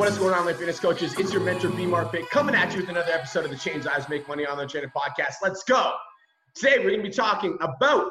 What is going on, my fitness coaches? It's your mentor, B Mark Fit, coming at you with another episode of the Change Lives Make Money Online Training Podcast. Let's go. Today, we're going to be talking about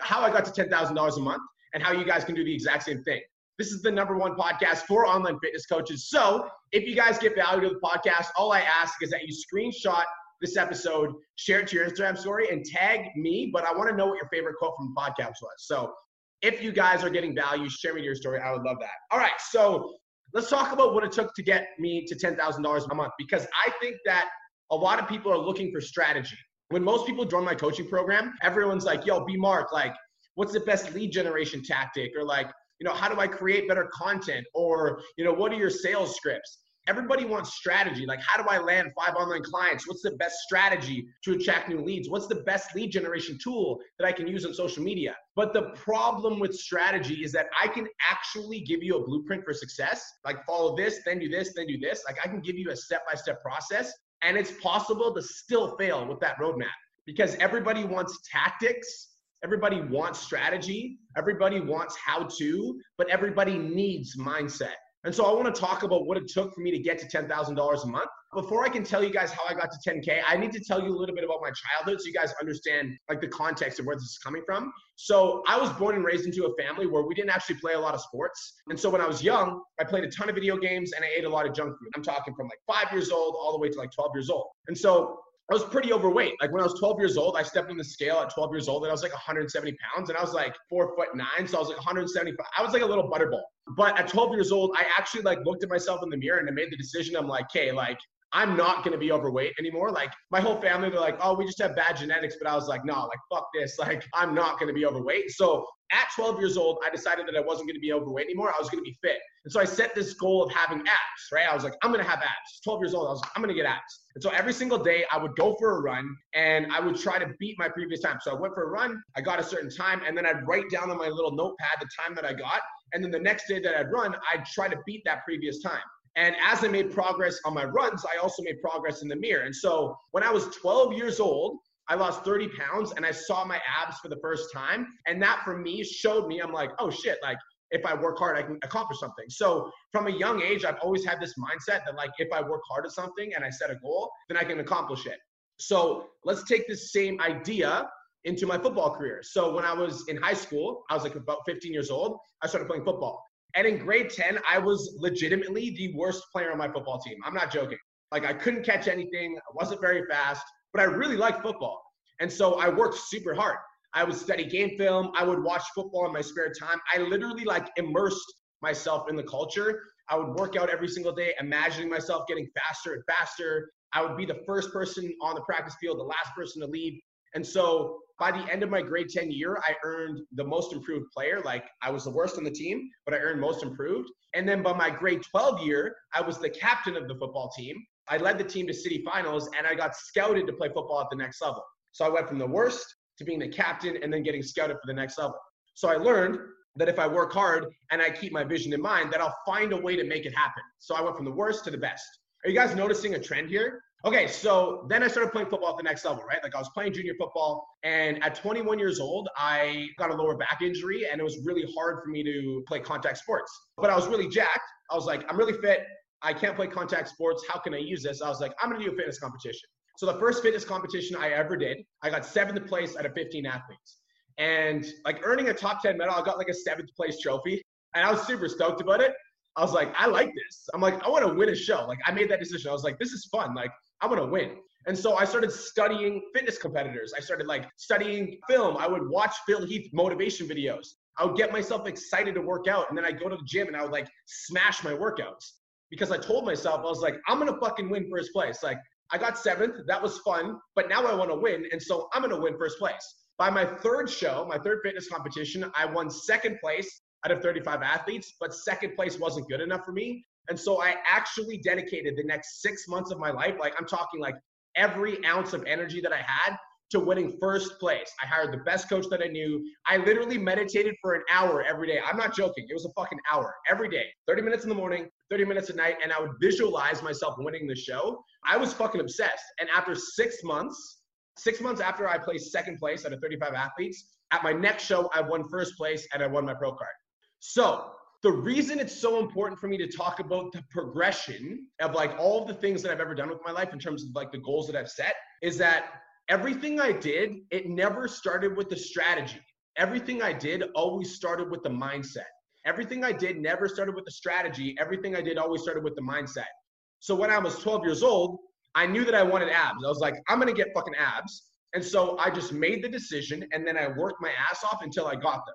how I got to $10,000 a month and how you guys can do the exact same thing. This is the number one podcast for online fitness coaches. So if you guys get value to the podcast, all I ask is that you screenshot this episode, share it to your Instagram story, and tag me. But I want to know what your favorite quote from the podcast was. So if you guys are getting value, share me your story. I would love that. All right. So let's talk about what it took to get me to $10,000 a month because I think that a lot of people are looking for strategy. When most people join my coaching program, everyone's like, yo, B Mark, like, what's the best lead generation tactic? Or like, you know, how do I create better content? Or, you know, what are your sales scripts? Everybody wants strategy. Like, how do I land five online clients? What's the best strategy to attract new leads? What's the best lead generation tool that I can use on social media? But the problem with strategy is that I can actually give you a blueprint for success. Like, follow this, then do this, then do this. Like, I can give you a step by step process. And it's possible to still fail with that roadmap because everybody wants tactics Everybody wants strategy, everybody wants how to, but everybody needs mindset. And so I want to talk about what it took for me to get to $10,000 a month. Before I can tell you guys how I got to 10K, I need to tell you a little bit about my childhood so you guys understand like the context of where this is coming from. So I was born and raised into a family where we didn't actually play a lot of sports. And so when I was young, I played a ton of video games and I ate a lot of junk food. I'm talking from like five years old all the way to like 12 years old. And so I was pretty overweight. Like when I was 12 years old, I stepped on the scale at 12 years old and I was like 170 pounds and I was like four foot nine. So I was like 175. I was like a little butterball. But at 12 years old, I actually like looked at myself in the mirror and I made the decision. I'm like, okay, like I'm not gonna be overweight anymore. Like my whole family, they're like, oh, we just have bad genetics. But I was like, no, like fuck this. Like I'm not gonna be overweight. So at 12 years old, I decided that I wasn't gonna be overweight anymore. I was gonna be fit. And so I set this goal of having abs, right? I was like, I'm gonna have abs. 12 years old, I was like, I'm gonna get abs. And so every single day I would go for a run and I would try to beat my previous time. So I went for a run, I got a certain time, and then I'd write down on my little notepad the time that I got. And then the next day that I'd run, I'd try to beat that previous time. And as I made progress on my runs, I also made progress in the mirror. And so when I was 12 years old, I lost 30 pounds and I saw my abs for the first time. And that for me showed me, I'm like, oh shit, like if I work hard, I can accomplish something. So from a young age, I've always had this mindset that like if I work hard at something and I set a goal, then I can accomplish it. So let's take this same idea into my football career. So when I was in high school, I was like about 15 years old, I started playing football. And in grade 10, I was legitimately the worst player on my football team. I'm not joking. Like I couldn't catch anything, I wasn't very fast, but I really liked football. And so I worked super hard. I would study game film, I would watch football in my spare time. I literally like immersed myself in the culture. I would work out every single day, imagining myself getting faster and faster. I would be the first person on the practice field, the last person to leave. And so by the end of my grade 10 year, I earned the most improved player. Like I was the worst on the team, but I earned most improved. And then by my grade 12 year, I was the captain of the football team. I led the team to city finals and I got scouted to play football at the next level. So I went from the worst to being the captain and then getting scouted for the next level. So I learned that if I work hard and I keep my vision in mind, that I'll find a way to make it happen. So I went from the worst to the best. Are you guys noticing a trend here? Okay, so then I started playing football at the next level, right? Like I was playing junior football, and at 21 years old, I got a lower back injury, and it was really hard for me to play contact sports. But I was really jacked. I was like, I'm really fit. I can't play contact sports. How can I use this? I was like, I'm gonna do a fitness competition. So the first fitness competition I ever did, I got seventh place out of 15 athletes. And like earning a top 10 medal, I got like a seventh place trophy. And I was super stoked about it. I was like, I like this. I'm like, I want to win a show. Like I made that decision. I was like, this is fun. Like I'm gonna win. And so I started studying fitness competitors. I started like studying film. I would watch Phil Heath motivation videos. I would get myself excited to work out. And then I'd go to the gym and I would like smash my workouts because I told myself, I was like, I'm gonna fucking win first place. Like, I got seventh. That was fun, but now I want to win. And so I'm going to win first place. By my third show, my third fitness competition, I won second place out of 35 athletes, but second place wasn't good enough for me. And so I actually dedicated the next six months of my life, like I'm talking like every ounce of energy that I had to winning first place. I hired the best coach that I knew. I literally meditated for an hour every day. I'm not joking. It was a fucking hour every day, 30 minutes in the morning, 30 minutes at night, and I would visualize myself winning the show. I was fucking obsessed. And after six months, six months after I placed second place out of 35 athletes, at my next show, I won first place and I won my pro card. So the reason it's so important for me to talk about the progression of like all of the things that I've ever done with my life in terms of like the goals that I've set is that everything I did, it never started with the strategy. Everything I did always started with the mindset. Everything I did never started with the strategy. Everything I did always started with the mindset. So when I was 12 years old, I knew that I wanted abs. I was like, I'm gonna get fucking abs. And so I just made the decision and then I worked my ass off until I got them.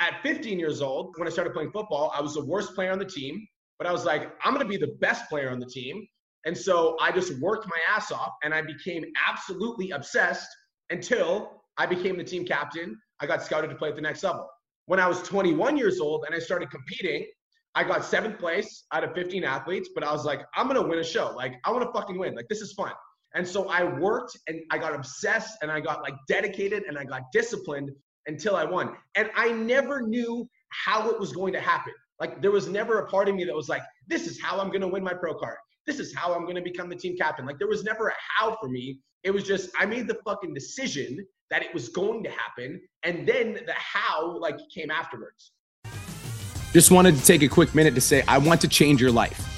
At 15 years old, when I started playing football, I was the worst player on the team, but I was like, I'm gonna be the best player on the team. And so I just worked my ass off and I became absolutely obsessed until I became the team captain. I got scouted to play at the next level. When I was 21 years old and I started competing, I got seventh place out of 15 athletes, but I was like, I'm gonna win a show. Like, I wanna fucking win. Like, this is fun. And so I worked and I got obsessed and I got like dedicated and I got disciplined until I won. And I never knew how it was going to happen. Like, there was never a part of me that was like, this is how I'm gonna win my pro card this is how I'm going to become the team captain. Like there was never a how for me. It was just I made the fucking decision that it was going to happen, and then the how like came afterwards. Just wanted to take a quick minute to say I want to change your life.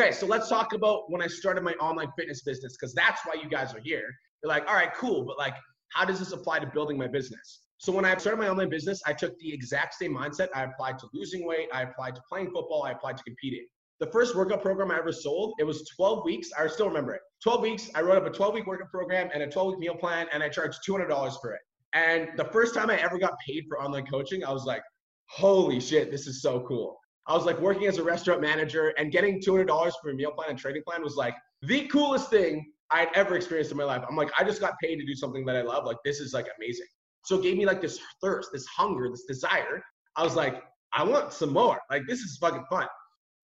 Okay, so let's talk about when I started my online fitness business because that's why you guys are here. You're like, all right, cool, but like, how does this apply to building my business? So when I started my online business, I took the exact same mindset I applied to losing weight, I applied to playing football, I applied to competing. The first workout program I ever sold, it was 12 weeks. I still remember it. 12 weeks. I wrote up a 12 week workout program and a 12 week meal plan, and I charged $200 for it. And the first time I ever got paid for online coaching, I was like, holy shit, this is so cool. I was like working as a restaurant manager and getting $200 for a meal plan and trading plan was like the coolest thing I'd ever experienced in my life. I'm like, I just got paid to do something that I love. Like, this is like amazing. So it gave me like this thirst, this hunger, this desire. I was like, I want some more. Like, this is fucking fun.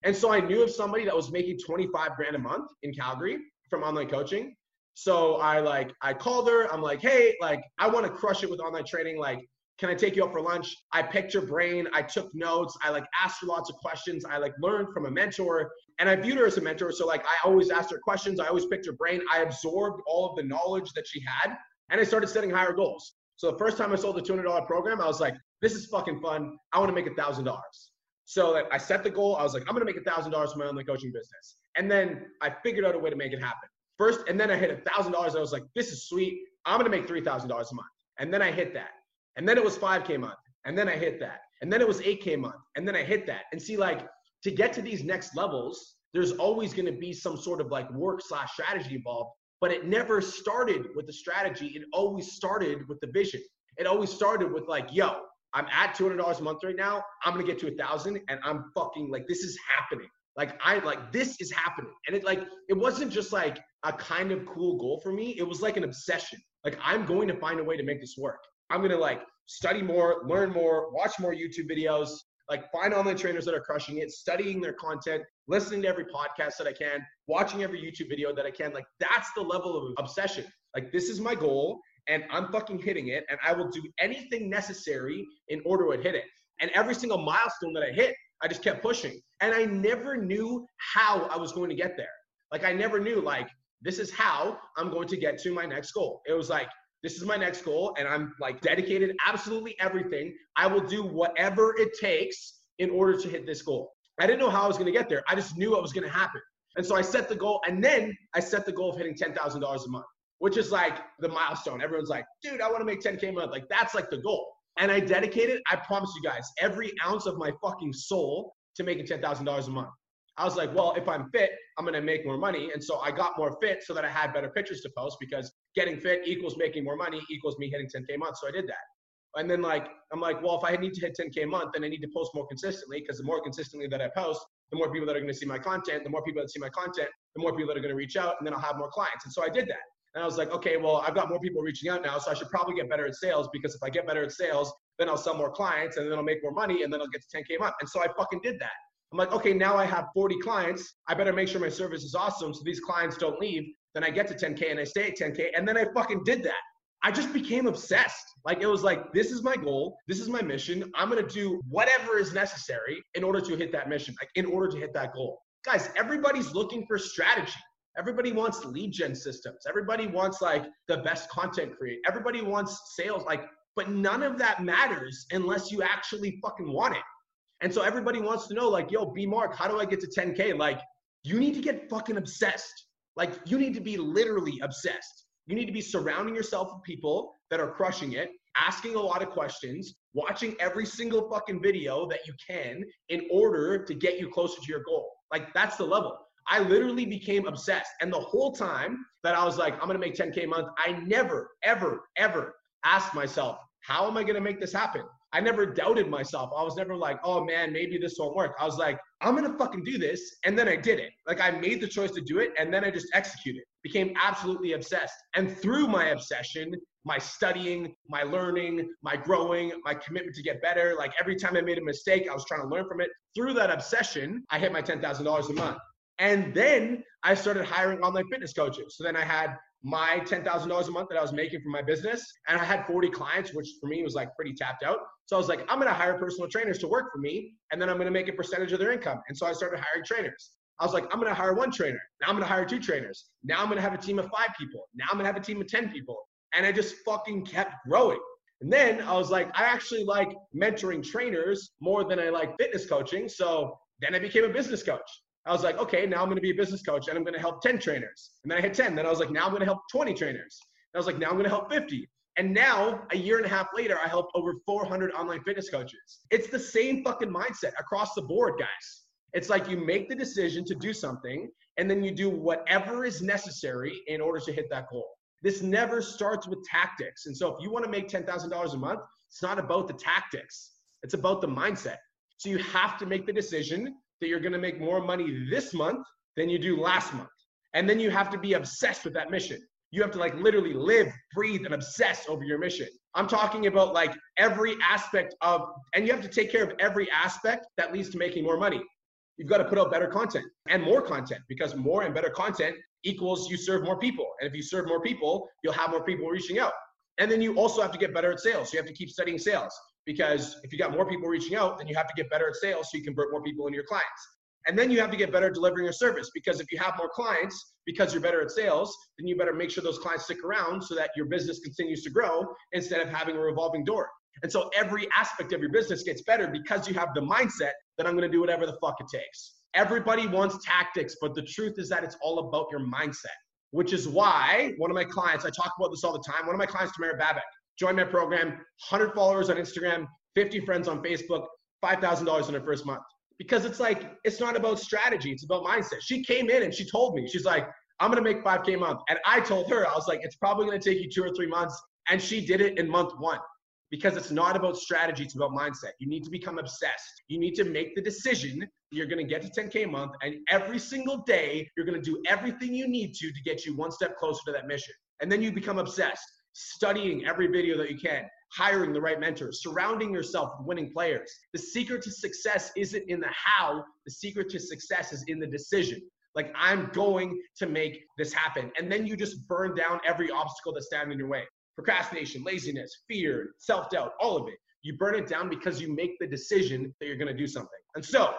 And so I knew of somebody that was making 25 grand a month in Calgary from online coaching. So I like, I called her. I'm like, hey, like, I want to crush it with online training. Like, can I take you out for lunch? I picked your brain. I took notes. I like asked her lots of questions. I like learned from a mentor and I viewed her as a mentor. So like I always asked her questions. I always picked her brain. I absorbed all of the knowledge that she had and I started setting higher goals. So the first time I sold the $200 program, I was like, this is fucking fun. I want to make a thousand dollars. So like I set the goal. I was like, I'm going to make a thousand dollars for my online coaching business. And then I figured out a way to make it happen. First, and then I hit a thousand dollars. I was like, this is sweet. I'm going to make $3,000 a month. And then I hit that. And then it was 5K month. And then I hit that. And then it was 8K month. And then I hit that. And see, like, to get to these next levels, there's always going to be some sort of like work slash strategy involved. But it never started with the strategy. It always started with the vision. It always started with like, yo, I'm at $200 a month right now. I'm going to get to a thousand and I'm fucking like, this is happening. Like I like this is happening. And it like, it wasn't just like a kind of cool goal for me. It was like an obsession. Like I'm going to find a way to make this work. I'm gonna like study more, learn more, watch more YouTube videos, like find online trainers that are crushing it, studying their content, listening to every podcast that I can, watching every YouTube video that I can. Like that's the level of obsession. Like this is my goal and I'm fucking hitting it and I will do anything necessary in order to hit it. And every single milestone that I hit, I just kept pushing. And I never knew how I was going to get there. Like I never knew like this is how I'm going to get to my next goal. It was like this is my next goal and i'm like dedicated absolutely everything i will do whatever it takes in order to hit this goal i didn't know how i was going to get there i just knew it was going to happen and so i set the goal and then i set the goal of hitting $10000 a month which is like the milestone. Everyone's like, dude, I want to make 10K a month. Like, that's like the goal. And I dedicated, I promise you guys, every ounce of my fucking soul to making $10,000 a month. I was like, well, if I'm fit, I'm going to make more money. And so I got more fit so that I had better pictures to post because getting fit equals making more money equals me hitting 10K a month. So I did that. And then like, I'm like, well, if I need to hit 10K a month, then I need to post more consistently because the more consistently that I post, the more people that are going to see my content, the more people that see my content, the more people that are going to reach out, and then I'll have more clients. And so I did that. And I was like, okay, well, I've got more people reaching out now, so I should probably get better at sales because if I get better at sales, then I'll sell more clients and then I'll make more money and then I'll get to 10K a month. And so I fucking did that. I'm like, okay, now I have 40 clients. I better make sure my service is awesome so these clients don't leave. Then I get to 10K and I stay at 10K. And then I fucking did that. I just became obsessed. Like it was like, this is my goal. This is my mission. I'm going to do whatever is necessary in order to hit that mission, like in order to hit that goal. Guys, everybody's looking for strategy. Everybody wants lead gen systems. Everybody wants like the best content create. Everybody wants sales. Like, but none of that matters unless you actually fucking want it. And so everybody wants to know, like, yo, B Mark, how do I get to 10K? Like, you need to get fucking obsessed. Like, you need to be literally obsessed. You need to be surrounding yourself with people that are crushing it, asking a lot of questions, watching every single fucking video that you can in order to get you closer to your goal. Like, that's the level. I literally became obsessed. And the whole time that I was like, I'm gonna make 10K a month, I never, ever, ever asked myself, how am I gonna make this happen? I never doubted myself. I was never like, oh man, maybe this won't work. I was like, I'm gonna fucking do this. And then I did it. Like I made the choice to do it and then I just executed. Became absolutely obsessed. And through my obsession, my studying, my learning, my growing, my commitment to get better, like every time I made a mistake, I was trying to learn from it. Through that obsession, I hit my $10,000 a month. And then I started hiring online fitness coaches. So then I had my $10,000 a month that I was making from my business. And I had 40 clients, which for me was like pretty tapped out. So I was like, I'm going to hire personal trainers to work for me. And then I'm going to make a percentage of their income. And so I started hiring trainers. I was like, I'm going to hire one trainer. Now I'm going to hire two trainers. Now I'm going to have a team of five people. Now I'm going to have a team of 10 people. And I just fucking kept growing. And then I was like, I actually like mentoring trainers more than I like fitness coaching. So then I became a business coach. I was like, okay, now I'm going to be a business coach and I'm going to help 10 trainers. And then I hit 10. Then I was like, now I'm going to help 20 trainers. And I was like, now I'm going to help 50. And now, a year and a half later, I helped over 400 online fitness coaches. It's the same fucking mindset across the board, guys. It's like you make the decision to do something and then you do whatever is necessary in order to hit that goal. This never starts with tactics. And so if you want to make $10,000 a month, it's not about the tactics, it's about the mindset. So you have to make the decision that you're going to make more money this month than you do last month. And then you have to be obsessed with that mission. You have to like literally live, breathe, and obsess over your mission. I'm talking about like every aspect of, and you have to take care of every aspect that leads to making more money. You've got to put out better content and more content because more and better content equals you serve more people. And if you serve more people, you'll have more people reaching out. And then you also have to get better at sales. You have to keep studying sales because if you got more people reaching out, then you have to get better at sales so you convert more people into your clients. And then you have to get better at delivering your service because if you have more clients because you're better at sales, then you better make sure those clients stick around so that your business continues to grow instead of having a revolving door. And so every aspect of your business gets better because you have the mindset that I'm going to do whatever the fuck it takes. Everybody wants tactics, but the truth is that it's all about your mindset, which is why one of my clients, I talk about this all the time. One of my clients, Tamara Babak, join my program, 100 followers on Instagram, 50 friends on Facebook, $5,000 in her first month. Because it's like, it's not about strategy, it's about mindset. She came in and she told me, she's like, I'm gonna make 5K a month. And I told her, I was like, it's probably gonna take you two or three months. And she did it in month one because it's not about strategy, it's about mindset. You need to become obsessed. You need to make the decision you're gonna get to 10K a month, and every single day, you're gonna do everything you need to to get you one step closer to that mission. And then you become obsessed studying every video that you can, hiring the right mentors, surrounding yourself with winning players. The secret to success isn't in the how, the secret to success is in the decision. Like, I'm going to make this happen. And then you just burn down every obstacle that's standing in your way procrastination, laziness, fear, self doubt, all of it. You burn it down because you make the decision that you're going to do something. And so,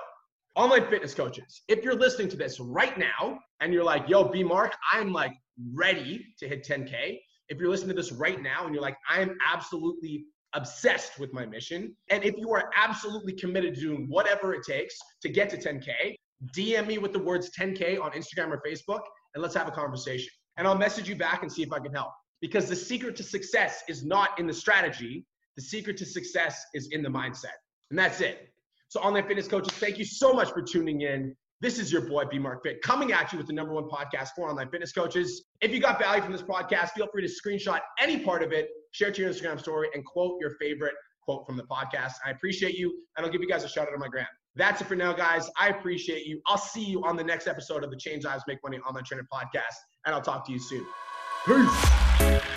online fitness coaches, if you're listening to this right now and you're like, yo, B Mark, I'm like ready to hit 10K, if you're listening to this right now and you're like, I am absolutely obsessed with my mission, and if you are absolutely committed to doing whatever it takes to get to 10K, DM me with the words 10K on Instagram or Facebook, and let's have a conversation. and I'll message you back and see if I can help. Because the secret to success is not in the strategy, the secret to success is in the mindset. And that's it. So, online fitness coaches, thank you so much for tuning in. This is your boy, B Mark Fit, coming at you with the number one podcast for online fitness coaches. If you got value from this podcast, feel free to screenshot any part of it, share it to your Instagram story, and quote your favorite quote from the podcast. I appreciate you, and I'll give you guys a shout out on my gram. That's it for now, guys. I appreciate you. I'll see you on the next episode of the Change Lives Make Money Online Trainer podcast, and I'll talk to you soon. Peace.